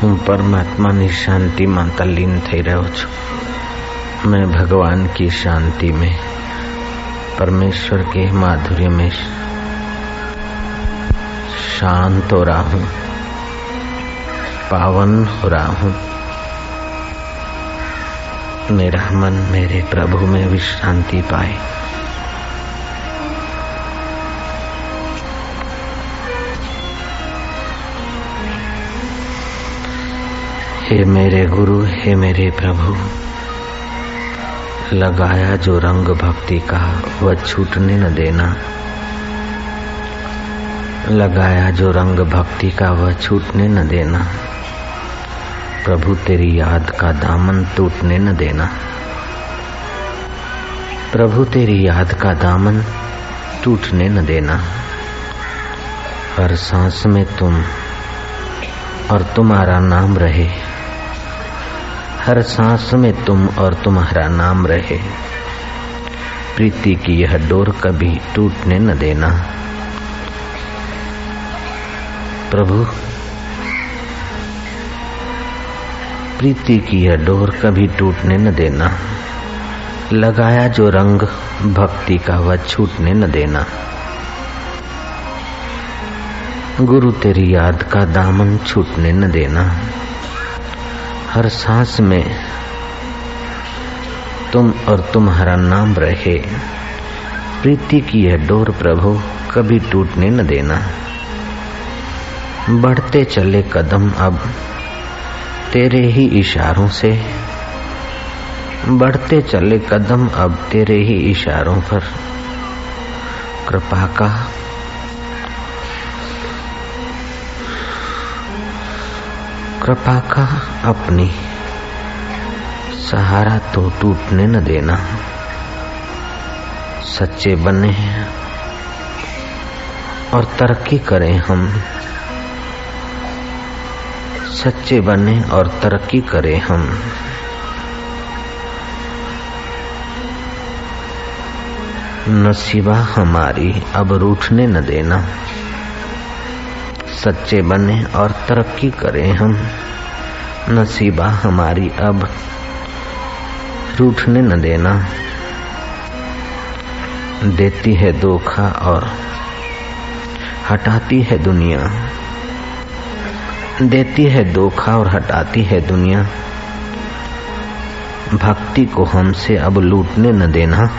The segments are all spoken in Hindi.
હું પરમાત્માની શાંતિમાં તલ્લીન થઈ રહ્યો છું मैं भगवान की शांति में परमेश्वर के माधुर्य में शांत हो रहा हूं पावन हो रहा हूं मेरा मन मेरे प्रभु में विश्रांति पाए हे मेरे गुरु, हे मेरे प्रभु। लगाया जो रंग भक्ति का, वह छूटने न देना। लगाया जो रंग भक्ति का, वह छूटने न देना। प्रभु, तेरी याद का दामन टूटने न देना। प्रभु, तेरी याद का दामन टूटने न देना। हर सांस में तुम और तुम्हारा नाम रहे। हर सांस में तुम और तुम्हारा नाम रहे। प्रीति की यह डोर कभी टूटने न देना। प्रभु, प्रीति की यह डोर कभी टूटने न देना। लगाया जो रंग, भक्ति का वह छूटने न देना। गुरु तेरी याद का दामन छूटने न देना। हर सांस में तुम और तुम्हारा नाम रहे। प्रीति की यह डोर प्रभु कभी टूटने न देना। बढ़ते चले कदम अब तेरे ही इशारों से। बढ़ते चले कदम अब तेरे ही इशारों पर। कृपा का कृपा का अपनी सहारा तो टूटने न देना। सच्चे बने और तरक्की करें हम। सच्चे बने और तरक्की करें हम। नसीबा हमारी अब रूठने न देना। सच्चे बने और तरक्की करें हम। नसीबा हमारी अब रूठने न देना। देती है धोखा और हटाती है दुनिया। देती है धोखा और हटाती है दुनिया। भक्ति को हमसे अब लूटने न देना।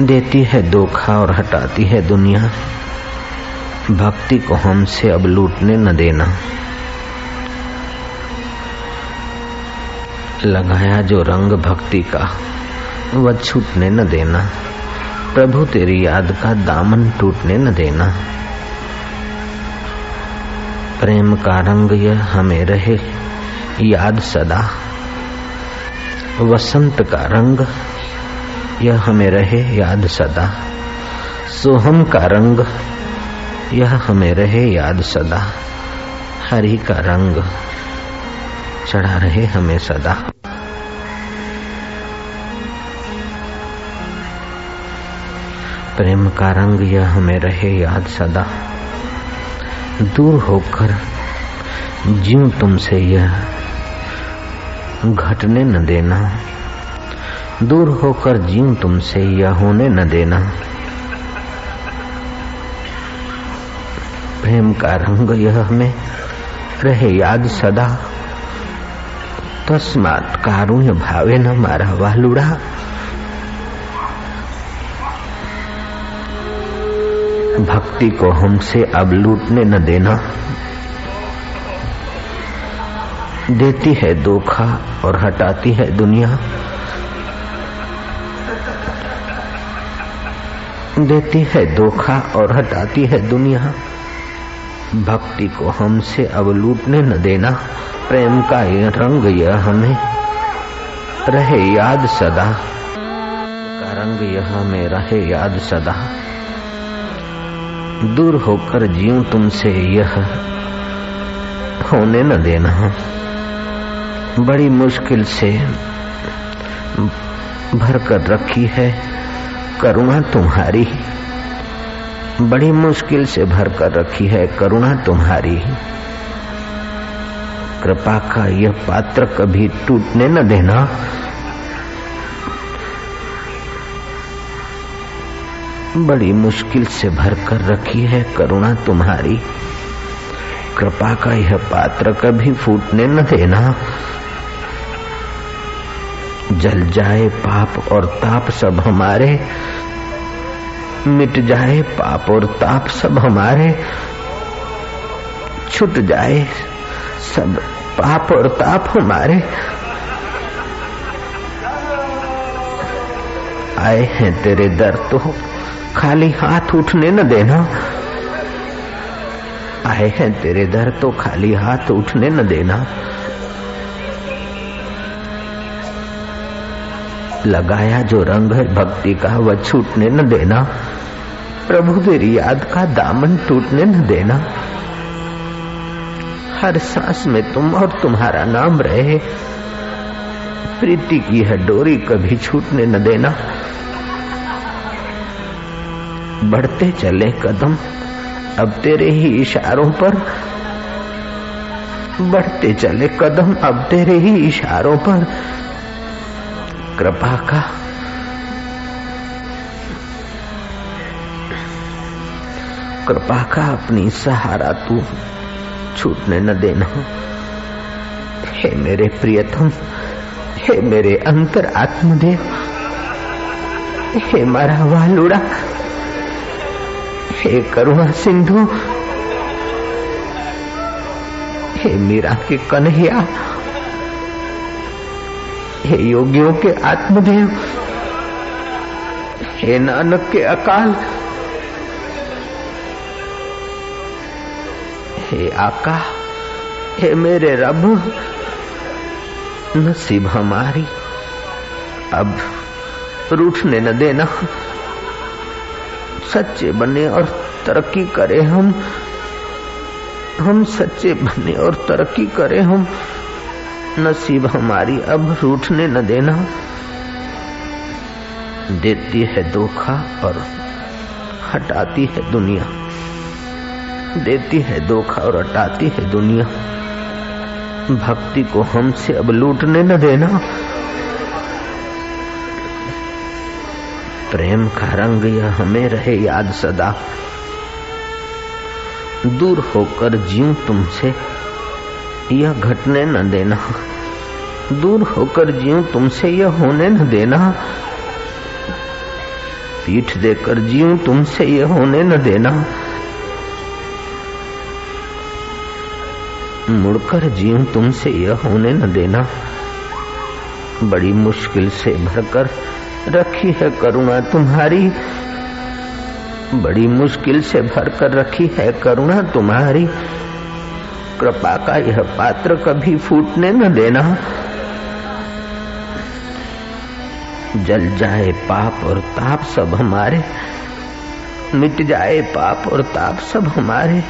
देती है धोखा और हटाती है दुनिया। भक्ति को हमसे अब लूटने न देना। लगाया जो रंग भक्ति का, वह छूटने न देना। प्रभु तेरी याद का दामन टूटने न देना। प्रेम का रंग यह हमें रहे, याद सदा। वसंत का रंग यह हमें रहे, याद सदा। सोहम का रंग यह हमें रहे याद सदा। हरि का रंग चढ़ा रहे हमें सदा। प्रेम का रंग यह हमें रहे याद सदा। दूर होकर जीव तुमसे यह घटने न देना। दूर होकर जीव तुमसे यह होने न देना। प्रेम का रंग यह हमें रहे याद सदा। तस्मात कारुण्य भावे न मारा वालुड़ा। भक्ति को हमसे अब लूटने न देना। देती है धोखा और हटाती है दुनिया। देती है धोखा और हटाती है दुनिया। भक्ति को हमसे अब लूटने न देना। प्रेम का रंग यह हमें रहे याद सदा। का रंग यह हमें रहे याद सदा। दूर होकर जीव तुमसे यह होने न देना। बड़ी मुश्किल से भर कर रखी है करुणा तुम्हारी। बड़ी मुश्किल से भर कर रखी है करुणा तुम्हारी कृपा का यह पात्र कभी टूटने न देना। बड़ी मुश्किल से भर कर रखी है करुणा तुम्हारी। कृपा का यह पात्र कभी फूटने न देना। जल जाए पाप और ताप सब हमारे। मिट जाए पाप और ताप सब हमारे। छुट जाए सब पाप और ताप हमारे। आए हैं तेरे दर तो खाली हाथ उठने न देना। आए हैं तेरे दर तो खाली हाथ उठने न देना। लगाया जो रंग है, भक्ति का वह छूटने न देना। प्रभु तेरी याद का दामन टूटने न देना। हर सांस में तुम और तुम्हारा नाम रहे। प्रीति की है डोरी कभी छूटने न देना। बढ़ते चले कदम, अब तेरे ही इशारों पर। बढ़ते चले कदम, अब तेरे ही इशारों पर। कृपा का कृपा का अपनी सहारा तू छूटने न देना। हे मेरे प्रियतम, हे मेरे अंतर आत्मदेव, हे मारा वालुड़ा, हे करुणा सिंधु, हे मीरा के कन्हैया, हे योगियों के आत्मदेव, हे नानक के अकाल हे आका, हे मेरे रब, नसीब हमारी। अब रूठने न देना। सच्चे बने और तरक्की करें हम। हम सच्चे बने और तरक्की करें हम। नसीब हमारी अब रूठने न देना। देती है धोखा और हटाती है दुनिया। देती है धोखा और हटाती है दुनिया। भक्ति को हमसे अब लूटने न देना। प्रेम का रंग यह हमें रहे याद सदा। दूर होकर जीव तुमसे, यह घटने न देना। दूर होकर जीव तुमसे, यह होने न देना। पीठ देकर जीव तुमसे, यह होने न देना। मुड़कर जीव तुमसे यह होने न देना। बड़ी मुश्किल से भरकर रखी है करुणा तुम्हारी। बड़ी मुश्किल से भर कर रखी है करुणा तुम्हारी। कृपा का यह पात्र कभी फूटने न देना। जल जाए पाप और ताप सब हमारे। मिट जाए पाप और ताप सब हमारे।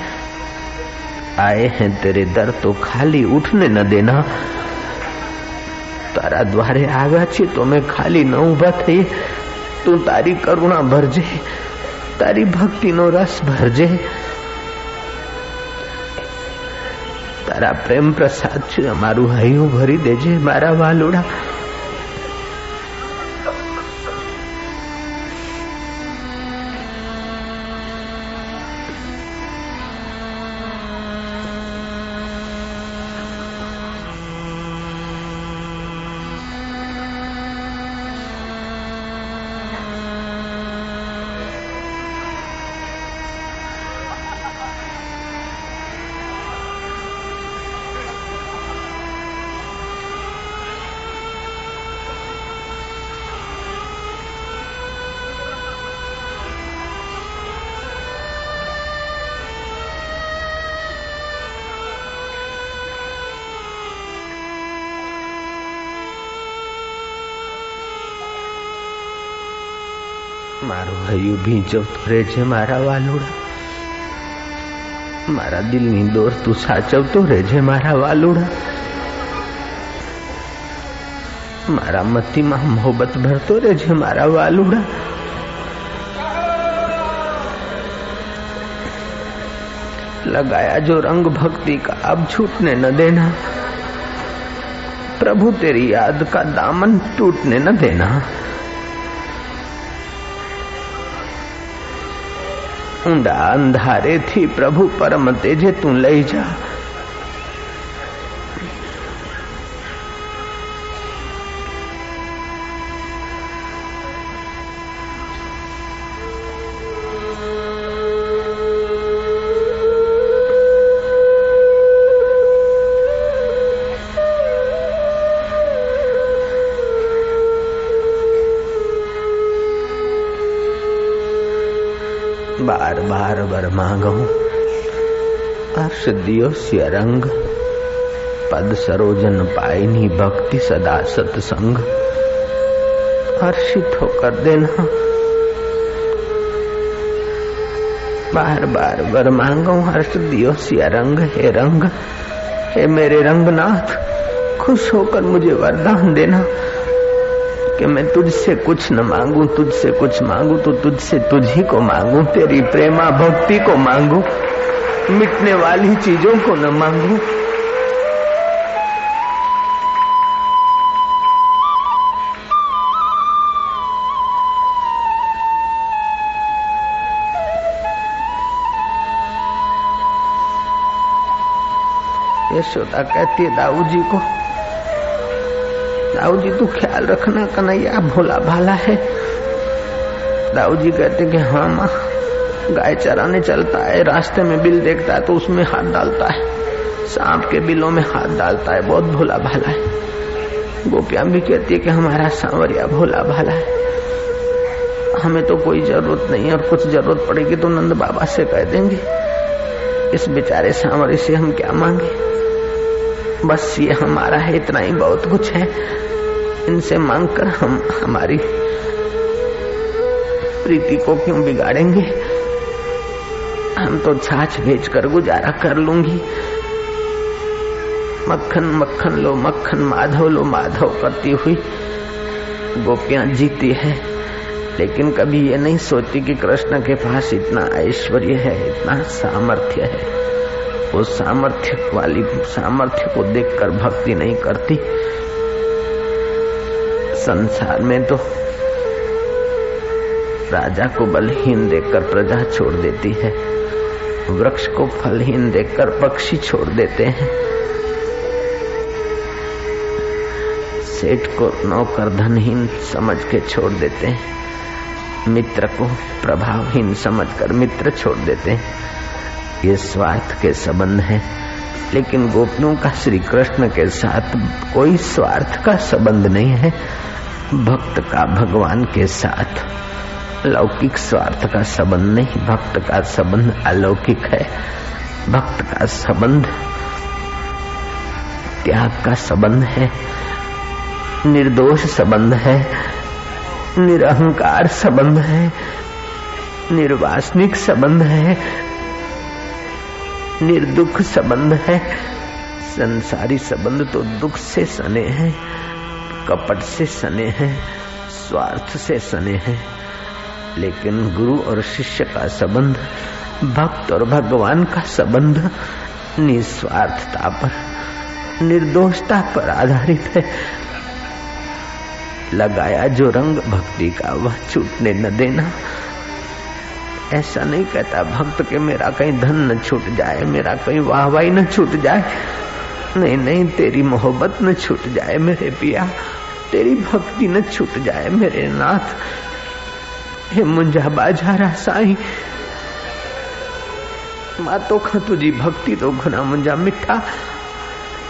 आए हैं तेरे दर तो खाली उठने न देना તારા દ્વારે આવ્યા છે તો મેં ખાલી ન ઉભા થઈ તું તારી કરુણા ભરજે તારી ભક્તિનો રસ ભરજે તારા પ્રેમ પ્રસાદ છે અમારું હૈયું ભરી દેજે મારા વાલુડા મારો હૈયું ભીંચવ રહે છે મારા વાલુડા મારા દિલની દોર તું સાચવતો રહેજે મારા વાલુડા મારા મતીમાં મોહબત ભરતો રહેજે મારા વાલુડા लगाया जो रंग भक्ति का अब छूटने न देना प्रभु तेरी याद का दामन टूटने न देना ऊंडा अंधारे थी प्रभु परम तेजे तू लई बार बार बर मांगू। हर्ष दियो रंग पद सरोजन पाइनी भक्ति सदा सत्संग। हर्षित होकर देना। बार बार बर मांगो हर्ष दियो रंग हे रंग, हे मेरे रंगनाथ, खुश होकर मुझे वरदान देना। कि मैं तुझसे कुछ न मांगू, तुझसे कुछ मांगू तो तुझसे तुझी को मांगू, तेरी प्रेमा भक्ति को मांगू, मिटने वाली चीज़ों को न मांगू। यशोदा कहती है दाऊ जी को दाऊ जी तू ख्याल रखना कन्हैया, भोला भाला है। दाऊ जी कहते कि हाँ माँ, गाय चराने चलता है, रास्ते में बिल देखता है तो उसमें हाथ डालता है। सांप के बिलों में हाथ डालता है, बहुत भोला भाला है। गोपियाँ भी कहती है कि हमारा सांवरिया भोला भाला है। हमें तो कोई ज़रूरत नहीं है और कुछ ज़रूरत पड़ेगी तो नंद बाबा से कह देंगे, इस बेचारे सांवरे से हम क्या मांगे? बस ये हमारा है, इतना ही बहुत कुछ है। इनसे मांगकर हम हमारी प्रीति को क्यों बिगाड़ेंगे? हम तो छाछ भेजकर गुजारा कर लूँगी। मक्खन मक्खन लो मक्खन, माधव लो माधव करती हुई गोपियाँ जीती है। लेकिन कभी ये नहीं सोचती कि कृष्ण के पास इतना ऐश्वर्य है, इतना सामर्थ्य है। वो सामर्थ्य वाली, सामर्थ्य को देखकर भक्ति नहीं करती। संसार में तो राजा को बलहीन देखकर प्रजा छोड़ देती है। वृक्ष को फलहीन देखकर पक्षी छोड़ देते हैं। सेठ को नौकर धनहीन समझ के छोड़ देते हैं। मित्र को प्रभावहीन समझकर मित्र छोड़ देते हैं। ये स्वार्थ के संबंध है। लेकिन गोपियों का श्री कृष्ण के साथ कोई स्वार्थ का संबंध नहीं है। भक्त का भगवान के साथ लौकिक स्वार्थ का संबंध नहीं, भक्त का संबंध अलौकिक है। भक्त का संबंध त्याग का संबंध है, निर्दोष संबंध है, निरहंकार संबंध है, निर्वासनिक संबंध है निर्दुख संबंध है। संसारी संबंध तो दुख से सने हैं, कपट से सने हैं, स्वार्थ से सने हैं। लेकिन गुरु और शिष्य का संबंध, भक्त और भगवान का संबंध निस्वार्थता पर, निर्दोषता पर आधारित है। लगाया जो रंग भक्ति का, वह छूटने न देना ऐसा नहीं कहता, भक्त के मेरा कहीं धन न छूट जाए, मेरा कहीं वाहवाही न छूट जाए। नहीं नहीं, तेरी मोहब्बत न छूट जाए मेरे पिया, तेरी भक्ति न छूट जाए मेरे नाथ। हे मुंजा बाजारा साई, माँ तो खा तुझी भक्ति तो घुना मुंजा मिठा।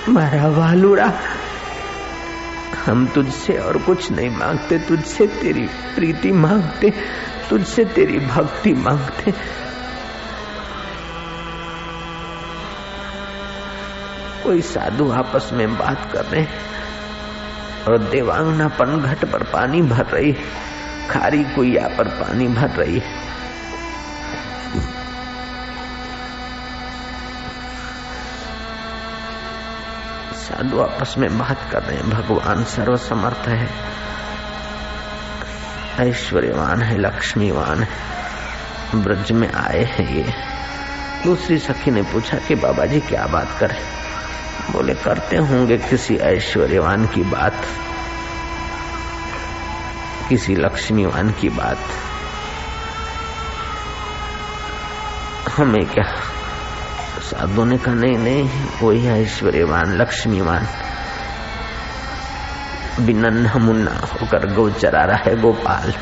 मारा वालूरा, हम तुझसे और कुछ नहीं मांगते, तुझसे तेरी प्रीति मांगते। तुझसे तेरी भक्ति मांगते कोई साधु आपस में बात कर रहे और देवांगना पन घट पर पानी भर रही खारी कुइया पर पानी भर रही साधु आपस में बात कर रहे हैं। भगवान सर्वसमर्थ है। ऐश्वर्यवान है, लक्ष्मीवान है। ब्रज में आए हैं ये। दूसरी सखी ने पूछा कि बाबा जी क्या बात करें? बोले, करते होंगे किसी ऐश्वर्यवान की बात। किसी लक्ष्मीवान की बात। हमें क्या? साधु ने कहा, नहीं नहीं वही ऐश्वर्यवान, लक्ष्मीवान। बिनन्ना मुन्ना होकर गो चरा रहा है गोपाल।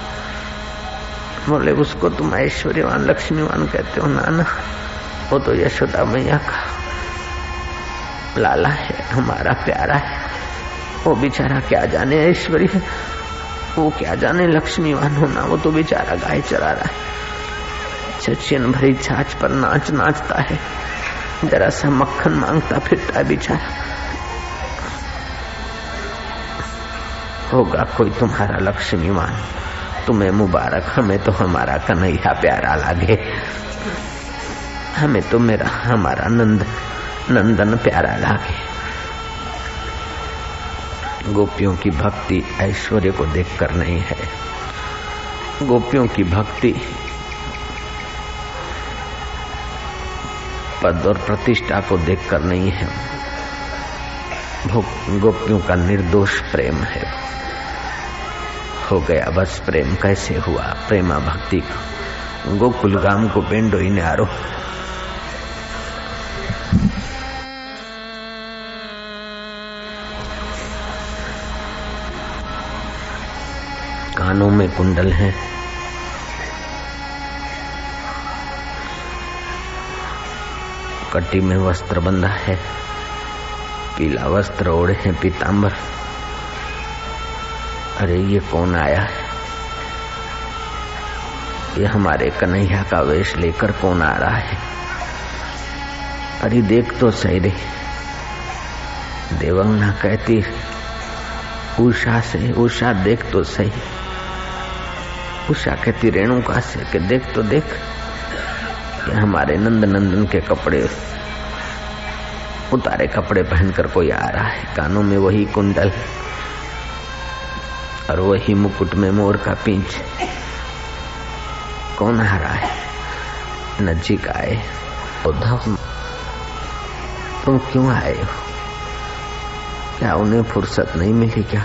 बोले, उसको तुम ऐश्वर्यवान, लक्ष्मीवान कहते हो, नाना, वो तो यशोदा मैया का लाला है, हमारा प्यारा है। वो बेचारा क्या जाने ऐश्वर्य वो क्या जाने लक्ष्मीवान होना? वो तो बेचारा गाय चरा रहा है। चचियन भरी छाछ पर नाच नाचता है। जरा सा मक्खन माँगता फिरता बेचारा। होगा कोई तुम्हारा लक्ष्मीवान तुम्हें मुबारक, हमें तो हमारा कन्हैया प्यारा लागे। हमें तो मेरा, हमारा नंद, नंदन प्यारा लागे। गोपियों की भक्ति ऐश्वर्य को देखकर नहीं है। गोपियों की भक्ति पद और प्रतिष्ठा को देखकर नहीं है। गोपियों का निर्दोष प्रेम है। हो गया। बस प्रेम कैसे हुआ? प्रेमा भक्ति। गोकुल गाम को पेंडो ही न्यारो। कानों में कुंडल है। कटी में वस्त्र बंधा है। पीला वस्त्र ओढ़े हैं पीताम्बर अरे, ये कौन आया? है ये हमारे कन्हैया का वेश लेकर कौन आ रहा है? अरे, देख तो सही रे। देवंगना कहती उषा से उषा, देख तो सही। उषा कहती, रेणुका से, कि देख तो देख ये हमारे नंद नंदन के कपड़े, उतारे कपड़े पहनकर कोई आ रहा है। कानों में वही कुंडल और वही मुकुट में मोर का पींच। कौन रहा है? नजीक आए उद्धव तुम क्यों आए हो? क्या उन्हें फुर्सत नहीं मिली क्या?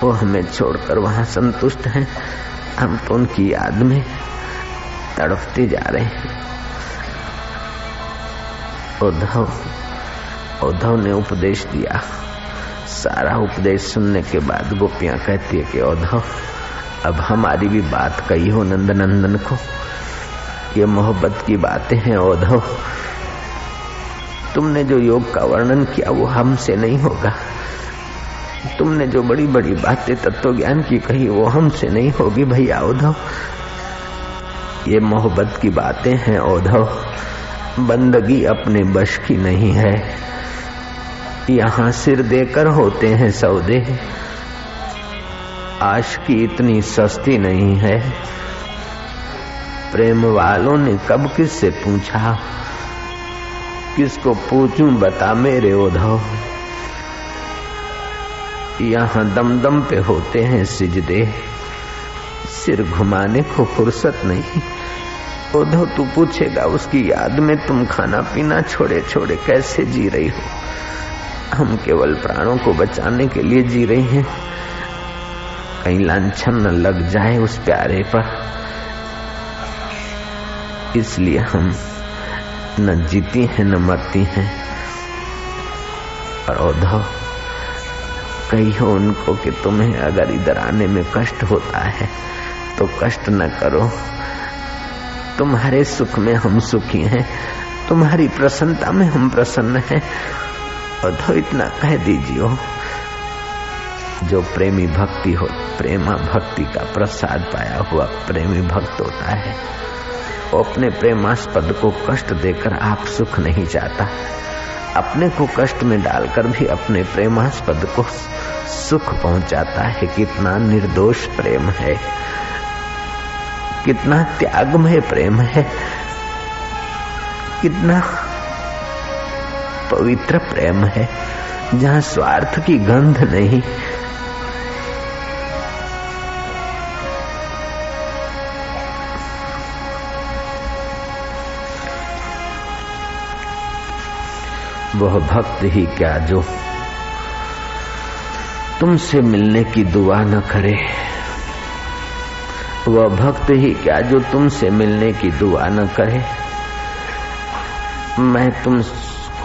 वो हमें छोड़कर वहाँ संतुष्ट हैं। हम तो उनकी याद में तड़पते जा रहे हैं। उद्धव उद्धव ने उपदेश दिया। सारा उपदेश सुनने के बाद गोपियाँ कहती है कि उद्धव अब हमारी भी बात कही हो नंद नंदन को, ये मोहब्बत की बातें हैं उद्धव तुमने जो योग का वर्णन किया वो हमसे नहीं होगा। तुमने जो बड़ी बड़ी बातें तत्व ज्ञान की कही वो हमसे नहीं होगी भैया उद्धव ये मोहब्बत की बातें हैं औधव। बंदगी अपने बश की नहीं है। यहाँ सिर देकर होते हैं सौदे। आश की इतनी सस्ती नहीं है। प्रेम वालों ने कब किससे पूछा? किसको पूछूँ बता मेरे उधव। यहाँ दम दम पे होते हैं सिजदे। सिर घुमाने को फुर्सत नहीं। उद्धव तू पूछेगा उसकी याद में तुम खाना पीना छोड़े छोड़े कैसे जी रही हो? हम केवल प्राणों को बचाने के लिए जी रहे हैं। कहीं लाछन न लग जाए उस प्यारे पर। इसलिए हम न जीती हैं, न मरती हैं। और कही हो उनको कि तुम्हें अगर इधर आने में कष्ट होता है तो कष्ट न करो। तुम्हारे सुख में हम सुखी हैं, तुम्हारी प्रसन्नता में हम प्रसन्न हैं। और तो इतना कह दीजिए जो प्रेमी भक्ति हो, प्रेमा भक्ति का प्रसाद पाया हुआ प्रेमी भक्त होता है, वो अपने प्रेमास्पद को कष्ट देकर आप सुख नहीं चाहता। अपने को कष्ट में डालकर भी अपने प्रेमास्पद को सुख पहुंचाता है। कितना निर्दोष प्रेम है, कितना त्यागमय प्रेम है, कितना पवित्र प्रेम है, जहाँ स्वार्थ की गंध नहीं। वह भक्त ही क्या जो तुमसे मिलने की दुआ न करे। वह भक्त ही क्या जो तुमसे मिलने की दुआ न करे। मैं तुम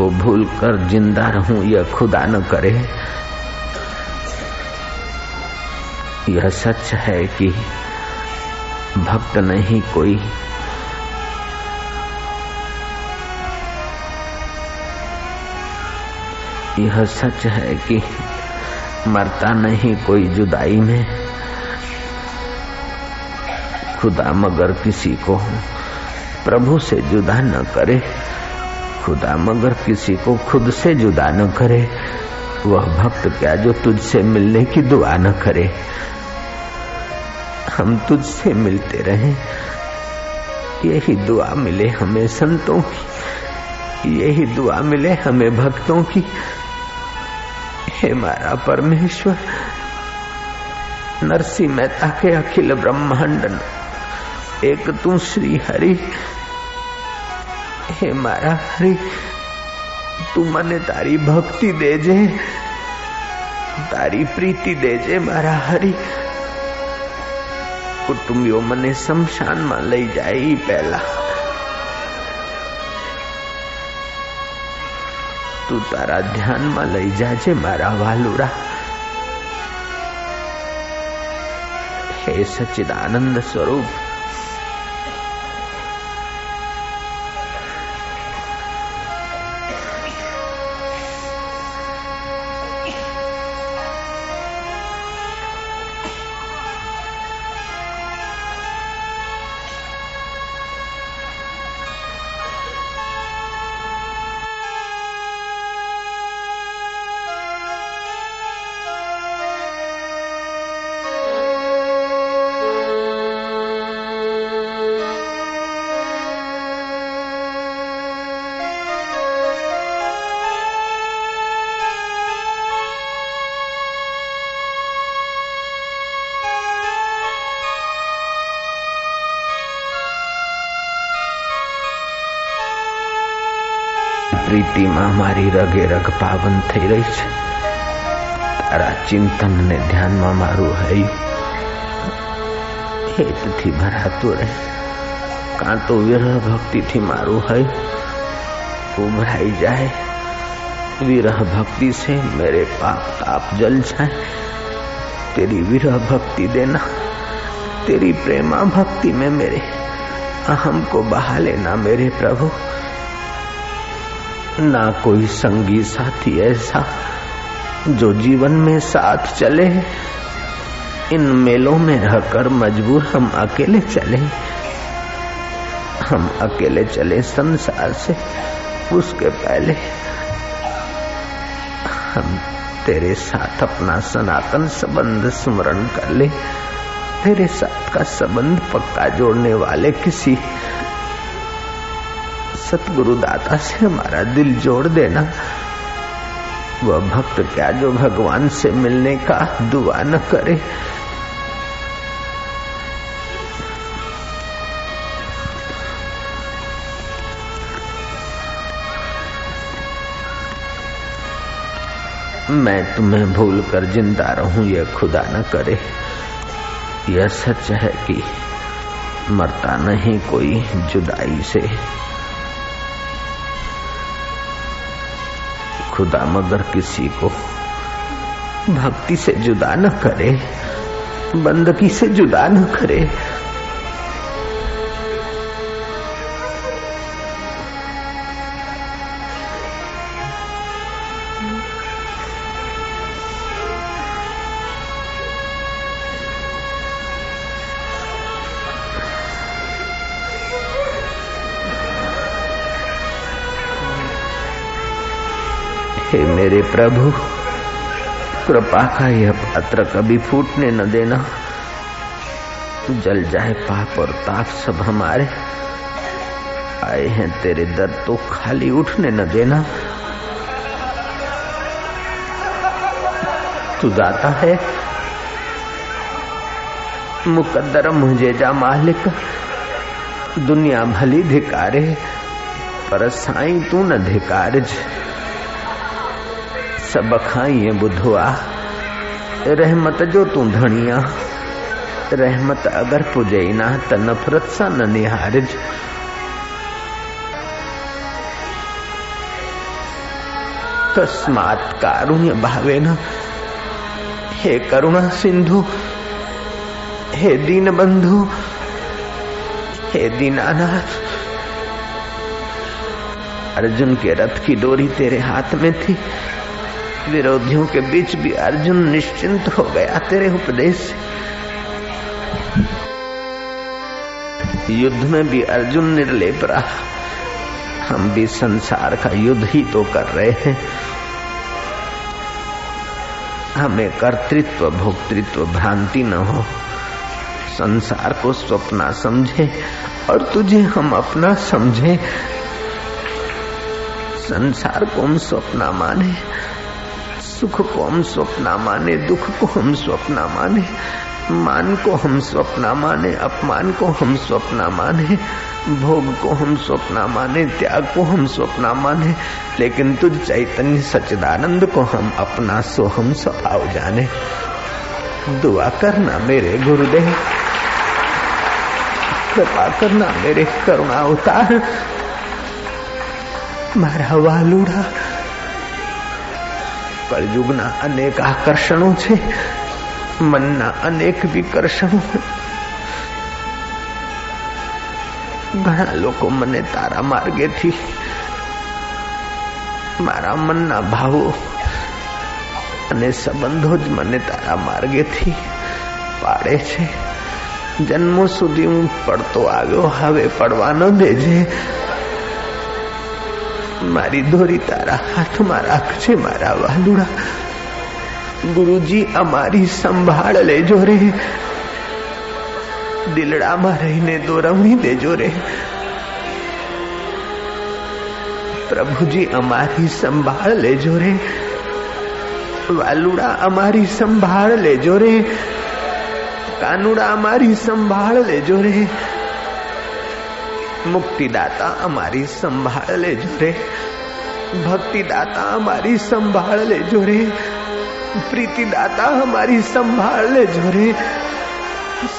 भूल कर ज़िंदा रहूँ, यह खुदा न करे। यह सच है कि भक्त नहीं कोई। यह सच है कि मरता नहीं कोई जुदाई में। खुदा मगर किसी को प्रभु से जुदा न करे। खुदा मगर किसी को खुद से जुदा न करे। वह भक्त क्या जो तुझसे मिलने की दुआ न करे? हम तुझसे मिलते रहे। यही दुआ मिले हमें संतों की। यही दुआ मिले हमें भक्तों की। हे मारा परमेश्वर नरसिंह मेहता के अखिल ब्रह्मांड एक तू श्री हरि હે મારા હરી તું મને તારી ભક્તિ દેજે તારી પ્રીતિ દેજે મારા હરી કુટુંબીઓ મને શમશાનમાં લઈ જાય પહેલા તું તારા ધ્યાનમાં લઈ જાજે મારા વાલુરા હે સચિદાનંદ સ્વરૂપ પ્રીતિમાં મારી રગે રગ પાવન થઈ રહી છે તારા ચિંતન ને ધ્યાનમાં મારું હૈયું હેતથી ભરાતું રહે કાં તો વિરહ ભક્તિથી મારું હૈયું ઉભરાઈ जाए विरह भक्ति से मेरे पाप ताप जल जाए तेरी विरह भक्ति देना तेरी प्रेमा भक्ति में मेरे अहम को बहा लेना मेरे प्रभु ना कोई संगी साथी ऐसा जो जीवन में साथ चले। इन मेलों में रहकर मजबूर हम अकेले चले। हम अकेले चले संसार से उसके पहले। हम तेरे साथ अपना सनातन संबंध स्मरण कर ले। तेरे साथ का संबंध पक्का जोड़ने वाले किसी सतगुरु दाता से हमारा दिल जोड़ देना। वह भक्त क्या जो भगवान से मिलने का दुआ न करे? मैं तुम्हें भूल कर ज़िंदा रहूँ, यह खुदा न करे। यह सच है कि मरता नहीं कोई जुदाई से। खुदा मगर किसी को भक्ति से जुदा न करे बंदगी से जुदा न करे। हे मेरे प्रभु, कृपा का यह पत्र कभी फूटने न देना। जल जाए पाप और ताप सब हमारे। आए हैं तेरे दर तो खाली उठने न देना। तू दाता है, मुकद्दर मुझे जा मालिक। दुनिया भली धिकारे पर साईं तू न धिकारज। सब खाइए बुधवा रहमत जो तू धनिया। रहमत अगर पुजे ना, त नफ़रत सां न निहारिज। तस्मात् कारुण्य भावे न। हे करुणा सिंधु, हे दीन बंधु, हे दीनानाथ। अर्जुन के रथ की डोरी तेरे हाथ में थी। विरोधियों के बीच भी अर्जुन निश्चिंत हो गया तेरे उपदेश से। युद्ध में भी अर्जुन निर्लेप रहा। हम भी संसार का युद्ध ही तो कर रहे हैं। हमें कर्तृत्व, भोक्तृत्व, भ्रांति न हो। संसार को स्वप्ना समझे और तुझे हम अपना समझे। संसार को हम स्वप्ना माने। सुख को हम स्वप्न माने, दुख को हम स्वप्न माने, मान को हम स्वप्न माने, अपमान को हम स्वप्न माने, भोग को हम स्वप्न माने, त्याग को हम स्वप्न माने, लेकिन तुझ चैतन्य सचिदानंद को हम अपना सोहम स्वभाव जाने। दुआ करना मेरे गुरुदेव। कृपा करना मेरे करुणा उतार। मारा वालुड़ा કળયુગના અનેક આકર્ષણો છે. મનના અનેક વિકર્ષણો ઘણા લોકો મને તારા માર્ગેથી, મારા મનના ભાવો અને સંબંધો જ મને તારા માર્ગેથી પાડે છે. જન્મો સુધી હું પડતો આવ્યો, હવે પડવાનો દેજે. મારી દોરી તારા હાથમાં રાખજે મારા વાલુડા ગુરુજી અમારી સંભાળ લેજો રે દિલડામાં રહીને દોરવણી દેજો રે પ્રભુજી અમારી સંભાળ લેજો રે વાલુડા અમારી સંભાળ લેજો રે કાનુડા અમારી સંભાળ લેજો રે મુક્તિદાતા અમારી સંભાળ લેજો રે ભક્તિદાતા અમારી સંભાળ લેજો રે પ્રીતિદાતા અમારી સંભાળ લેજો રે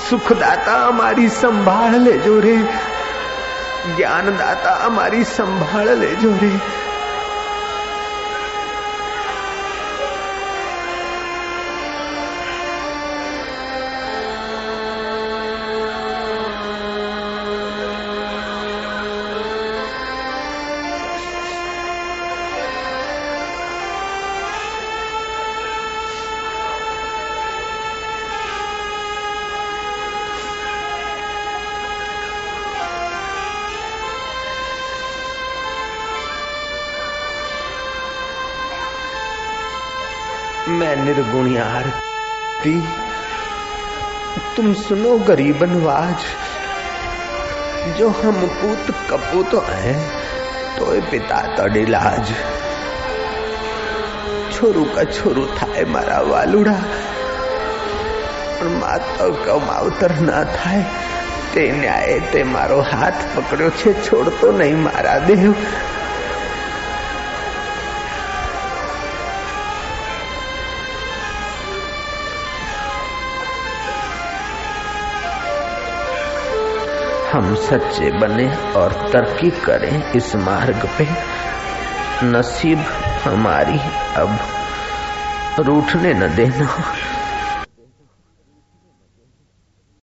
સુખદાતા અમારી સંભાળ લેજો રે જ્ઞાનદાતા અમારી સંભાળ લેજો રે मैं निर्गुणी आरती तुम सुनो गरीब नवाज जो हम पूत कपूत हैं तो पिता तड़िलाज छोरू का छोरू थाय मारा वालुड़ा પણ માતા કમાવતર ના થાય તે ન્યાય તે મારો હાથ પકડ્યો છે છોડતો નહીં મારા દેવ हम सच्चे बने और तरक्की करें इस मार्ग पे। नसीब हमारी अब रूठने न देना।